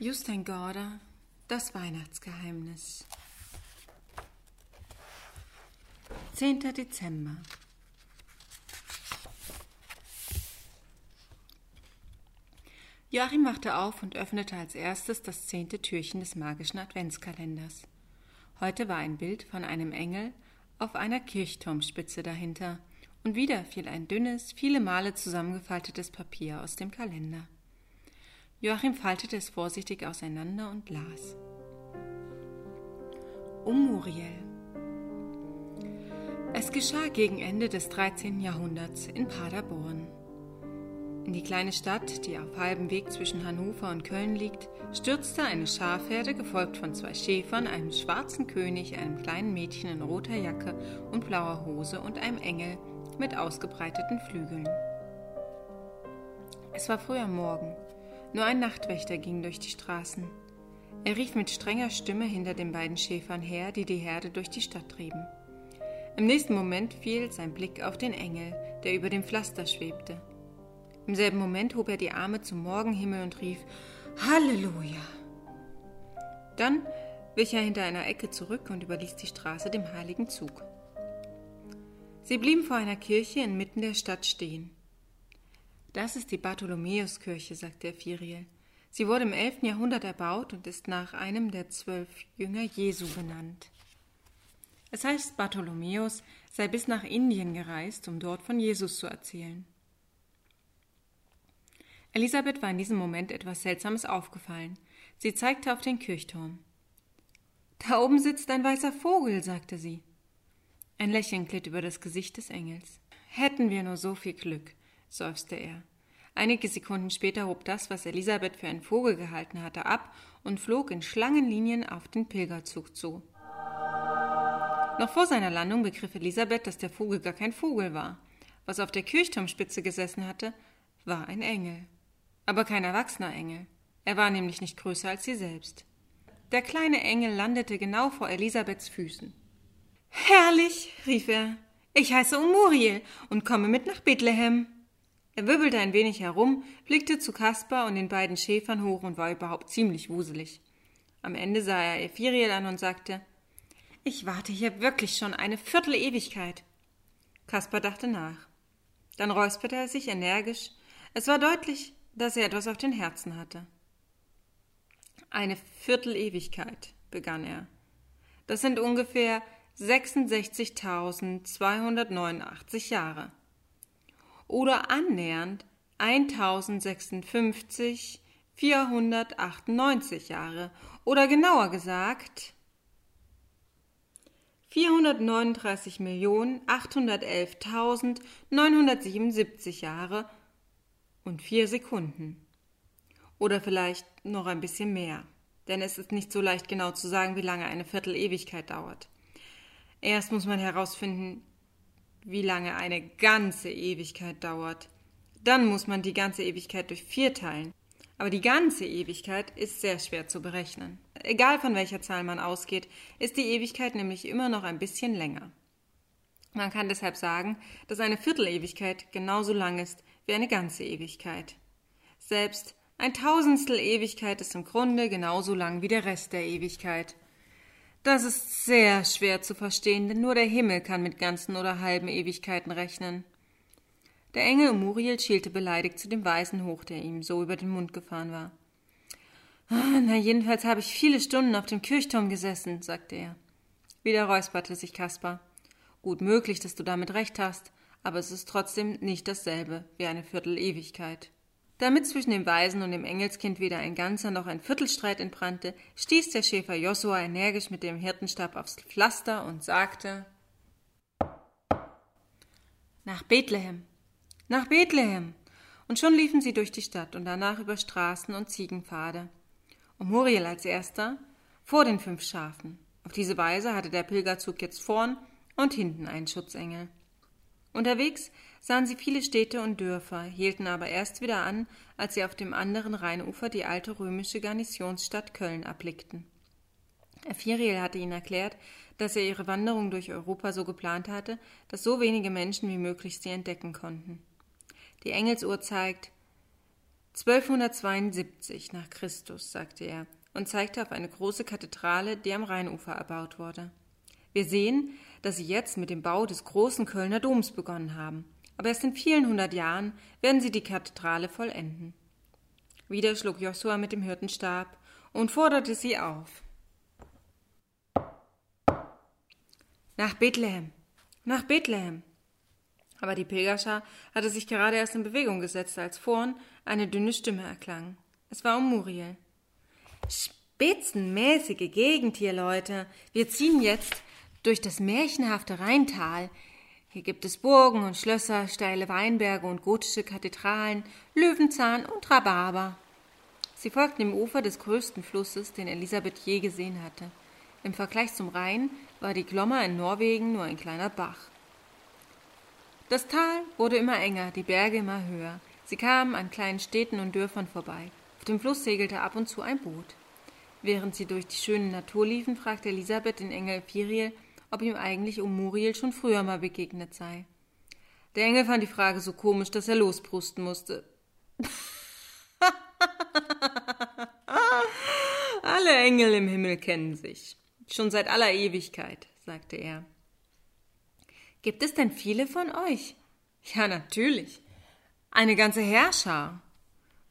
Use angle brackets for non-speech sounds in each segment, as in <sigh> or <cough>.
Justin Gorder, das Weihnachtsgeheimnis. 10. Dezember. Joachim machte auf und öffnete als erstes das zehnte Türchen des magischen Adventskalenders. Heute war ein Bild von einem Engel auf einer Kirchturmspitze dahinter, und wieder fiel ein dünnes, viele Male zusammengefaltetes Papier aus dem Kalender. Joachim faltete es vorsichtig auseinander und las. Um Muriel. Es geschah gegen Ende des 13. Jahrhunderts in Paderborn. In die kleine Stadt, die auf halbem Weg zwischen Hannover und Köln liegt, stürzte eine Schafherde, gefolgt von zwei Schäfern, einem schwarzen König, einem kleinen Mädchen in roter Jacke und blauer Hose und einem Engel mit ausgebreiteten Flügeln. Es war früh am Morgen. Nur ein Nachtwächter ging durch die Straßen. Er rief mit strenger Stimme hinter den beiden Schäfern her, die die Herde durch die Stadt trieben. Im nächsten Moment fiel sein Blick auf den Engel, der über dem Pflaster schwebte. Im selben Moment hob er die Arme zum Morgenhimmel und rief Halleluja. Dann wich er hinter einer Ecke zurück und überließ die Straße dem heiligen Zug. Sie blieben vor einer Kirche inmitten der Stadt stehen. Das ist die Bartholomäuskirche, sagte Ephiriel. Sie wurde im 11. Jahrhundert erbaut und ist nach einem der zwölf Jünger Jesu benannt. Es heißt, Bartholomäus sei bis nach Indien gereist, um dort von Jesus zu erzählen. Elisabeth war in diesem Moment etwas Seltsames aufgefallen. Sie zeigte auf den Kirchturm. Da oben sitzt ein weißer Vogel, sagte sie. Ein Lächeln glitt über das Gesicht des Engels. Hätten wir nur so viel Glück, seufzte er. Einige Sekunden später hob das, was Elisabeth für einen Vogel gehalten hatte, ab und flog in Schlangenlinien auf den Pilgerzug zu. Noch vor seiner Landung begriff Elisabeth, dass der Vogel gar kein Vogel war. Was auf der Kirchturmspitze gesessen hatte, war ein Engel aber kein erwachsener Engel. Er war nämlich nicht größer als sie selbst. Der kleine Engel landete genau vor Elisabeths Füßen. Herrlich, rief er. Ich heiße Umuriel und komme mit nach Bethlehem. Er wirbelte ein wenig herum, blickte zu Kaspar und den beiden Schäfern hoch und war überhaupt ziemlich wuselig. Am Ende sah er Ephiriel an und sagte: Ich warte hier wirklich schon eine Viertelewigkeit. Kaspar dachte nach. Dann räusperte er sich energisch. Es war deutlich, dass er etwas auf den Herzen hatte. Eine Viertelewigkeit, begann er. Das sind ungefähr 66.289 Jahre. Oder annähernd 1056 498 Jahre. Oder genauer gesagt 439.811.977 Jahre und vier Sekunden. Oder vielleicht noch ein bisschen mehr, denn es ist nicht so leicht genau zu sagen, wie lange eine Viertelewigkeit dauert. Erst muss man herausfinden, wie lange eine ganze Ewigkeit dauert. Dann muss man die ganze Ewigkeit durch vier teilen. Aber die ganze Ewigkeit ist sehr schwer zu berechnen. Egal von welcher Zahl man ausgeht, ist die Ewigkeit nämlich immer noch ein bisschen länger. Man kann deshalb sagen, dass eine Viertelewigkeit genauso lang ist wie eine ganze Ewigkeit. Selbst ein Tausendstel Ewigkeit ist im Grunde genauso lang wie der Rest der Ewigkeit. Das ist sehr schwer zu verstehen, denn nur der Himmel kann mit ganzen oder halben Ewigkeiten rechnen. Der Engel Muriel schielte beleidigt zu dem Weisen hoch, der ihm so über den Mund gefahren war. Ah, na, jedenfalls habe ich viele Stunden auf dem Kirchturm gesessen, sagte er. Wieder räusperte sich Kaspar. Gut möglich, dass du damit recht hast, aber es ist trotzdem nicht dasselbe wie eine Viertelewigkeit. Damit zwischen dem Weisen und dem Engelskind weder ein ganzer noch ein Viertelstreit entbrannte, stieß der Schäfer Josua energisch mit dem Hirtenstab aufs Pflaster und sagte Nach Bethlehem. Nach Bethlehem. Und schon liefen sie durch die Stadt und danach über Straßen und Ziegenpfade. Und Muriel als erster vor den fünf Schafen. Auf diese Weise hatte der Pilgerzug jetzt vorn und hinten einen Schutzengel. Unterwegs sahen sie viele Städte und Dörfer, hielten aber erst wieder an, als sie auf dem anderen Rheinufer die alte römische Garnisonsstadt Köln erblickten. Ephiriel hatte ihnen erklärt, dass er ihre Wanderung durch Europa so geplant hatte, dass so wenige Menschen wie möglich sie entdecken konnten. Die Engelsuhr zeigt 1272 nach Christus, sagte er und zeigte auf eine große Kathedrale, die am Rheinufer erbaut wurde. Wir sehen, dass sie jetzt mit dem Bau des großen Kölner Doms begonnen haben, aber erst in vielen hundert Jahren werden sie die Kathedrale vollenden. Wieder schlug Josua mit dem Hirtenstab und forderte sie auf. Nach Bethlehem, nach Bethlehem. Aber die Pilgerschar hatte sich gerade erst in Bewegung gesetzt, als vorn eine dünne Stimme erklang. Es war um Muriel. Spitzenmäßige Gegend hier, Leute. Wir ziehen jetzt durch das märchenhafte Rheintal. Hier gibt es Burgen und Schlösser, steile Weinberge und gotische Kathedralen, Löwenzahn und Rhabarber. Sie folgten dem Ufer des größten Flusses, den Elisabeth je gesehen hatte. Im Vergleich zum Rhein war die Glommer in Norwegen nur ein kleiner Bach. Das Tal wurde immer enger, die Berge immer höher. Sie kamen an kleinen Städten und Dörfern vorbei. Auf dem Fluss segelte ab und zu ein Boot. Während sie durch die schöne Natur liefen, fragte Elisabeth den Engel Firiel, ob ihm eigentlich um Muriel schon früher mal begegnet sei. Der Engel fand die Frage so komisch, dass er losbrusten musste. <laughs> Alle Engel im Himmel kennen sich. Schon seit aller Ewigkeit, sagte er. Gibt es denn viele von euch? Ja, natürlich. Eine ganze Herrscher.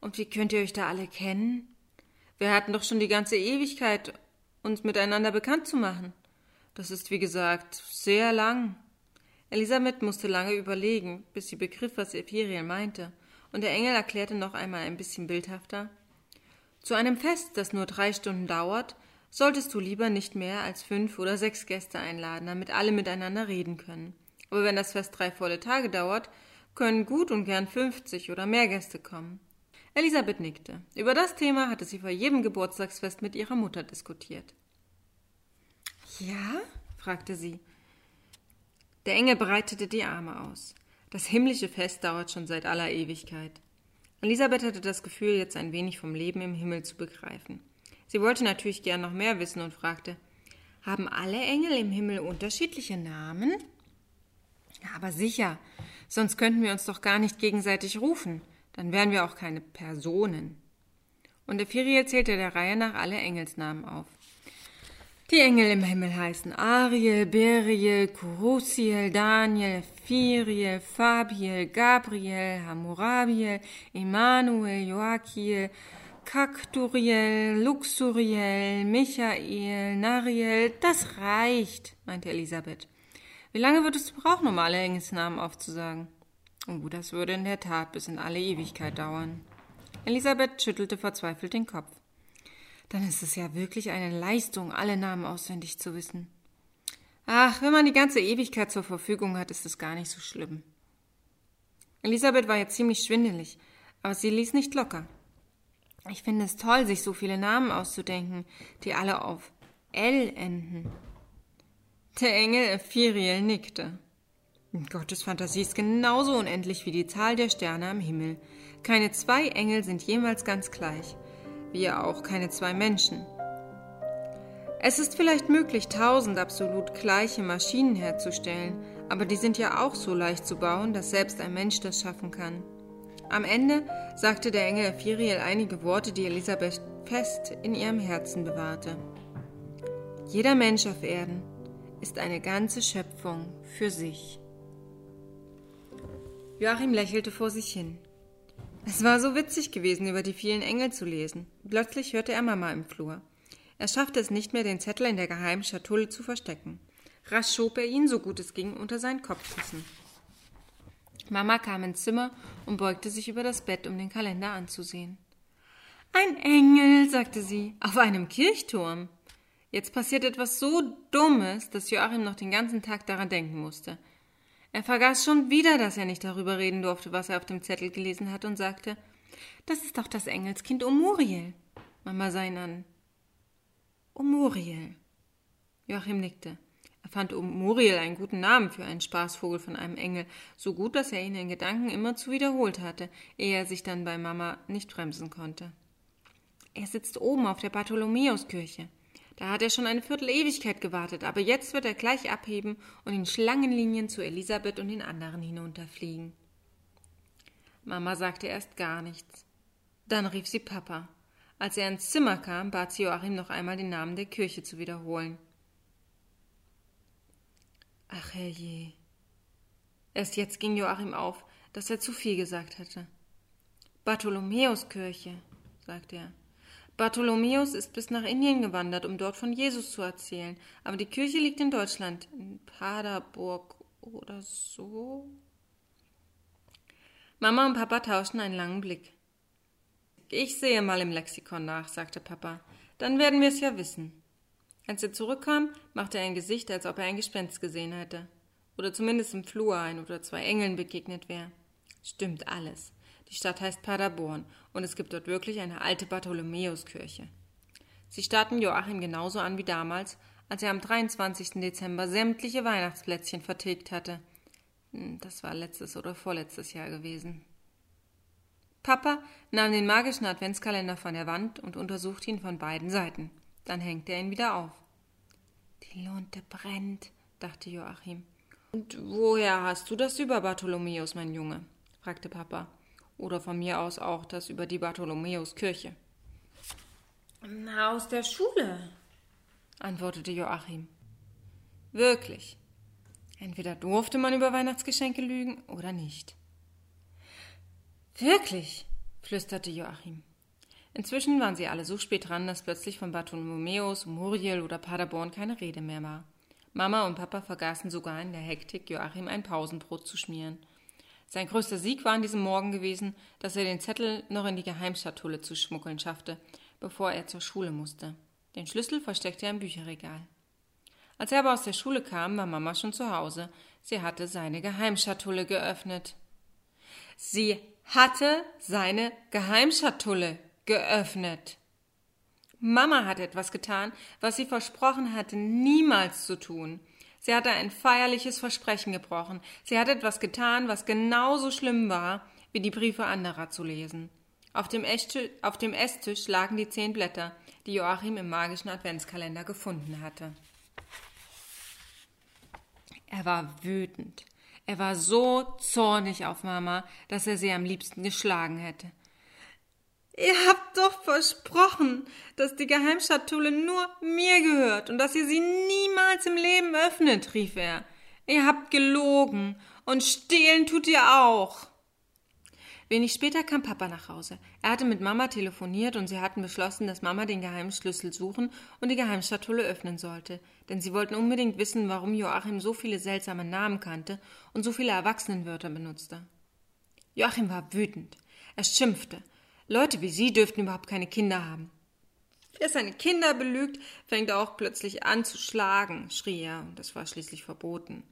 Und wie könnt ihr euch da alle kennen? Wir hatten doch schon die ganze Ewigkeit, uns miteinander bekannt zu machen. Das ist, wie gesagt, sehr lang. Elisabeth musste lange überlegen, bis sie begriff, was Ephiriel meinte, und der Engel erklärte noch einmal ein bisschen bildhafter. Zu einem Fest, das nur drei Stunden dauert, solltest du lieber nicht mehr als fünf oder sechs Gäste einladen, damit alle miteinander reden können. Aber wenn das Fest drei volle Tage dauert, können gut und gern fünfzig oder mehr Gäste kommen. Elisabeth nickte. Über das Thema hatte sie vor jedem Geburtstagsfest mit ihrer Mutter diskutiert. Ja? fragte sie. Der Engel breitete die Arme aus. Das himmlische Fest dauert schon seit aller Ewigkeit. Elisabeth hatte das Gefühl, jetzt ein wenig vom Leben im Himmel zu begreifen. Sie wollte natürlich gern noch mehr wissen und fragte Haben alle Engel im Himmel unterschiedliche Namen? Ja, aber sicher, sonst könnten wir uns doch gar nicht gegenseitig rufen, dann wären wir auch keine Personen. Und der Firiel zählte der Reihe nach alle Engelsnamen auf. Die Engel im Himmel heißen Ariel, Beriel, Kurusiel, Daniel, Firiel, Fabiel, Gabriel, Hammurabiel, Emanuel, Joachiel, Kakturiel, Luxuriel, Michael, Nariel, das reicht, meinte Elisabeth. Wie lange würdest du brauchen, um alle Engelsnamen aufzusagen? Oh, das würde in der Tat bis in alle Ewigkeit dauern. Elisabeth schüttelte verzweifelt den Kopf dann ist es ja wirklich eine Leistung, alle Namen auswendig zu wissen. Ach, wenn man die ganze Ewigkeit zur Verfügung hat, ist es gar nicht so schlimm. Elisabeth war jetzt ziemlich schwindelig, aber sie ließ nicht locker. Ich finde es toll, sich so viele Namen auszudenken, die alle auf L enden. Der Engel Ephiriel nickte. Gottes Fantasie ist genauso unendlich wie die Zahl der Sterne am Himmel. Keine zwei Engel sind jemals ganz gleich wie auch keine zwei Menschen. Es ist vielleicht möglich, tausend absolut gleiche Maschinen herzustellen, aber die sind ja auch so leicht zu bauen, dass selbst ein Mensch das schaffen kann. Am Ende sagte der Engel Ephiriel einige Worte, die Elisabeth fest in ihrem Herzen bewahrte. Jeder Mensch auf Erden ist eine ganze Schöpfung für sich. Joachim lächelte vor sich hin. Es war so witzig gewesen, über die vielen Engel zu lesen. Plötzlich hörte er Mama im Flur. Er schaffte es nicht mehr, den Zettel in der geheimen Schatulle zu verstecken. Rasch schob er ihn, so gut es ging, unter seinen Kopfkissen. Mama kam ins Zimmer und beugte sich über das Bett, um den Kalender anzusehen. Ein Engel, sagte sie, auf einem Kirchturm. Jetzt passiert etwas so Dummes, dass Joachim noch den ganzen Tag daran denken musste. Er vergaß schon wieder, dass er nicht darüber reden durfte, was er auf dem Zettel gelesen hatte, und sagte, das ist doch das Engelskind Omuriel. Mama sah ihn an. Omuriel. Joachim nickte. Er fand Omuriel einen guten Namen für einen Spaßvogel von einem Engel, so gut, dass er ihn in Gedanken immerzu wiederholt hatte, ehe er sich dann bei Mama nicht bremsen konnte. Er sitzt oben auf der Bartholomäuskirche. Da hat er schon eine Viertelewigkeit gewartet, aber jetzt wird er gleich abheben und in Schlangenlinien zu Elisabeth und den anderen hinunterfliegen. Mama sagte erst gar nichts. Dann rief sie Papa. Als er ins Zimmer kam, bat sie Joachim noch einmal den Namen der Kirche zu wiederholen. Ach herrje. Erst jetzt ging Joachim auf, dass er zu viel gesagt hatte. Bartholomäuskirche, sagte er. Bartholomäus ist bis nach Indien gewandert, um dort von Jesus zu erzählen. Aber die Kirche liegt in Deutschland, in Paderburg oder so. Mama und Papa tauschten einen langen Blick. Ich sehe mal im Lexikon nach, sagte Papa. Dann werden wir es ja wissen. Als er zurückkam, machte er ein Gesicht, als ob er ein Gespenst gesehen hätte. Oder zumindest im Flur ein oder zwei Engeln begegnet wäre. Stimmt alles. Die Stadt heißt Paderborn und es gibt dort wirklich eine alte Bartholomäuskirche. Sie starrten Joachim genauso an wie damals, als er am 23. Dezember sämtliche Weihnachtsplätzchen vertilgt hatte. Hm, das war letztes oder vorletztes Jahr gewesen. Papa nahm den magischen Adventskalender von der Wand und untersuchte ihn von beiden Seiten. Dann hängte er ihn wieder auf. Die Lunte brennt, dachte Joachim. Und woher hast du das über Bartholomäus, mein Junge? fragte Papa. Oder von mir aus auch das über die Bartholomäuskirche. Aus der Schule, antwortete Joachim. Wirklich. Entweder durfte man über Weihnachtsgeschenke lügen oder nicht. Wirklich, flüsterte Joachim. Inzwischen waren sie alle so spät dran, dass plötzlich von Bartholomäus, Muriel oder Paderborn keine Rede mehr war. Mama und Papa vergaßen sogar in der Hektik, Joachim ein Pausenbrot zu schmieren. Sein größter Sieg war an diesem Morgen gewesen, dass er den Zettel noch in die Geheimschatulle zu schmuggeln schaffte, bevor er zur Schule musste. Den Schlüssel versteckte er im Bücherregal. Als er aber aus der Schule kam, war Mama schon zu Hause. Sie hatte seine Geheimschatulle geöffnet. Sie hatte seine Geheimschatulle geöffnet. Mama hatte etwas getan, was sie versprochen hatte, niemals zu tun. Sie hatte ein feierliches Versprechen gebrochen. Sie hatte etwas getan, was genauso schlimm war, wie die Briefe anderer zu lesen. Auf dem, auf dem Esstisch lagen die zehn Blätter, die Joachim im magischen Adventskalender gefunden hatte. Er war wütend. Er war so zornig auf Mama, dass er sie am liebsten geschlagen hätte. Ihr habt doch versprochen, dass die Geheimschatulle nur mir gehört und dass ihr sie niemals im Leben öffnet, rief er. Ihr habt gelogen und stehlen tut ihr auch. Wenig später kam Papa nach Hause. Er hatte mit Mama telefoniert und sie hatten beschlossen, dass Mama den Geheimschlüssel suchen und die Geheimschatulle öffnen sollte. Denn sie wollten unbedingt wissen, warum Joachim so viele seltsame Namen kannte und so viele Erwachsenenwörter benutzte. Joachim war wütend. Er schimpfte. Leute wie Sie dürften überhaupt keine Kinder haben. Wer seine Kinder belügt, fängt auch plötzlich an zu schlagen, schrie er, und das war schließlich verboten.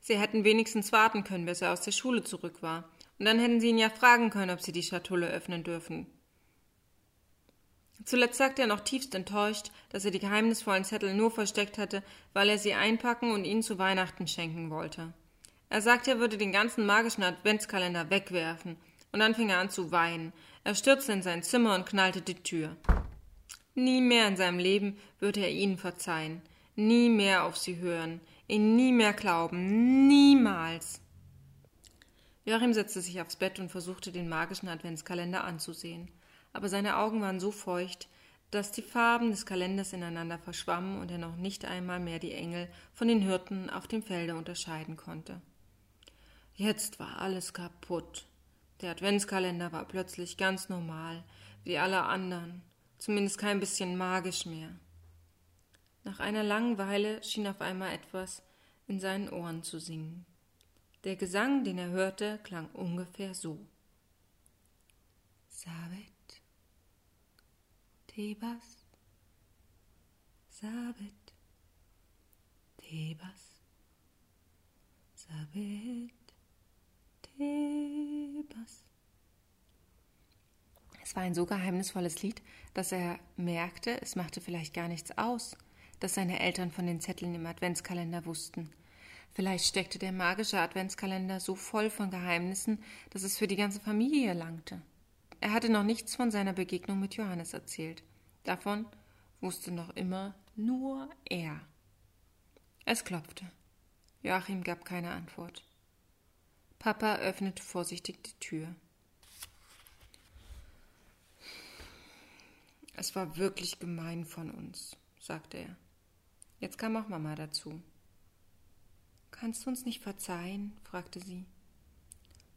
Sie hätten wenigstens warten können, bis er aus der Schule zurück war. Und dann hätten sie ihn ja fragen können, ob sie die Schatulle öffnen dürfen. Zuletzt sagte er noch tiefst enttäuscht, dass er die geheimnisvollen Zettel nur versteckt hatte, weil er sie einpacken und ihnen zu Weihnachten schenken wollte. Er sagte, er würde den ganzen magischen Adventskalender wegwerfen, und dann fing er an zu weinen. Er stürzte in sein Zimmer und knallte die Tür. Nie mehr in seinem Leben würde er ihnen verzeihen, nie mehr auf sie hören, ihnen nie mehr glauben, niemals. Joachim setzte sich aufs Bett und versuchte den magischen Adventskalender anzusehen, aber seine Augen waren so feucht, dass die Farben des Kalenders ineinander verschwammen und er noch nicht einmal mehr die Engel von den Hirten auf dem Felde unterscheiden konnte. Jetzt war alles kaputt. Der Adventskalender war plötzlich ganz normal, wie alle anderen, zumindest kein bisschen magisch mehr. Nach einer langen Weile schien auf einmal etwas in seinen Ohren zu singen. Der Gesang, den er hörte, klang ungefähr so. Sabet, Tebas, Sabet, Tebas, Sabet, Tebas. Es war ein so geheimnisvolles Lied, dass er merkte, es machte vielleicht gar nichts aus, dass seine Eltern von den Zetteln im Adventskalender wussten – Vielleicht steckte der magische Adventskalender so voll von Geheimnissen, dass es für die ganze Familie langte. Er hatte noch nichts von seiner Begegnung mit Johannes erzählt. Davon wusste noch immer nur er. Es klopfte. Joachim gab keine Antwort. Papa öffnete vorsichtig die Tür. Es war wirklich gemein von uns, sagte er. Jetzt kam auch Mama dazu. Kannst du uns nicht verzeihen? fragte sie.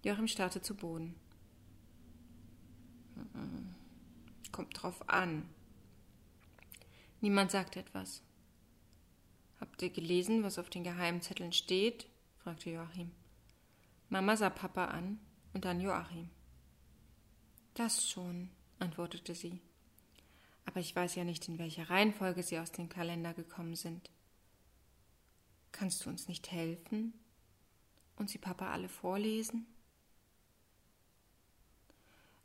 Joachim starrte zu Boden. Kommt drauf an. Niemand sagte etwas. Habt ihr gelesen, was auf den Geheimzetteln steht? fragte Joachim. Mama sah Papa an und dann Joachim. Das schon, antwortete sie. Aber ich weiß ja nicht, in welcher Reihenfolge sie aus dem Kalender gekommen sind. Kannst du uns nicht helfen und sie Papa alle vorlesen?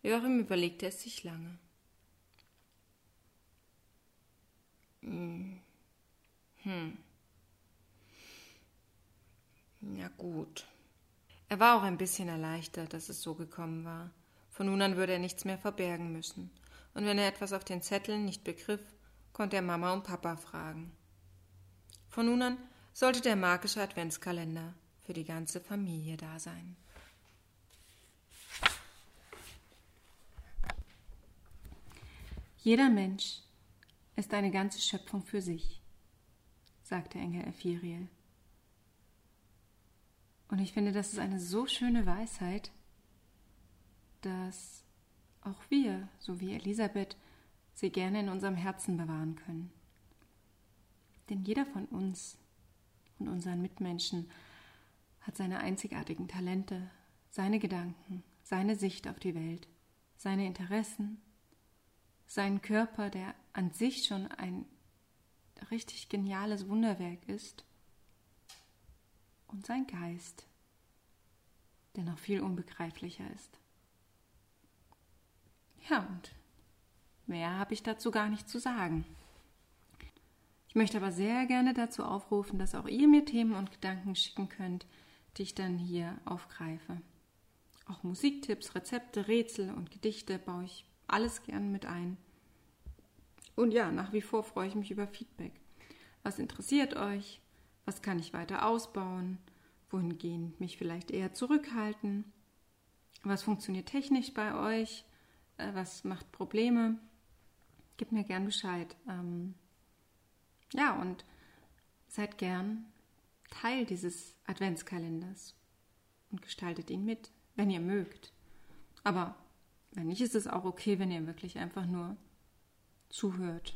Joachim überlegte es sich lange. Hm. hm. Ja gut. Er war auch ein bisschen erleichtert, dass es so gekommen war. Von nun an würde er nichts mehr verbergen müssen. Und wenn er etwas auf den Zetteln nicht begriff, konnte er Mama und Papa fragen. Von nun an sollte der magische Adventskalender für die ganze Familie da sein. Jeder Mensch ist eine ganze Schöpfung für sich, sagte Engel Ephiriel. Und ich finde, das ist eine so schöne Weisheit, dass auch wir, so wie Elisabeth, sie gerne in unserem Herzen bewahren können. Denn jeder von uns und unseren Mitmenschen hat seine einzigartigen Talente, seine Gedanken, seine Sicht auf die Welt, seine Interessen, seinen Körper, der an sich schon ein richtig geniales Wunderwerk ist, und sein Geist, der noch viel unbegreiflicher ist. Ja, und mehr habe ich dazu gar nicht zu sagen. Ich möchte aber sehr gerne dazu aufrufen, dass auch ihr mir Themen und Gedanken schicken könnt, die ich dann hier aufgreife. Auch Musiktipps, Rezepte, Rätsel und Gedichte baue ich alles gern mit ein. Und ja, nach wie vor freue ich mich über Feedback. Was interessiert euch? Was kann ich weiter ausbauen? Wohingehend mich vielleicht eher zurückhalten? Was funktioniert technisch bei euch? Äh, was macht Probleme? Gib mir gern Bescheid. Ähm, ja, und seid gern Teil dieses Adventskalenders und gestaltet ihn mit, wenn ihr mögt. Aber wenn nicht, ist es auch okay, wenn ihr wirklich einfach nur zuhört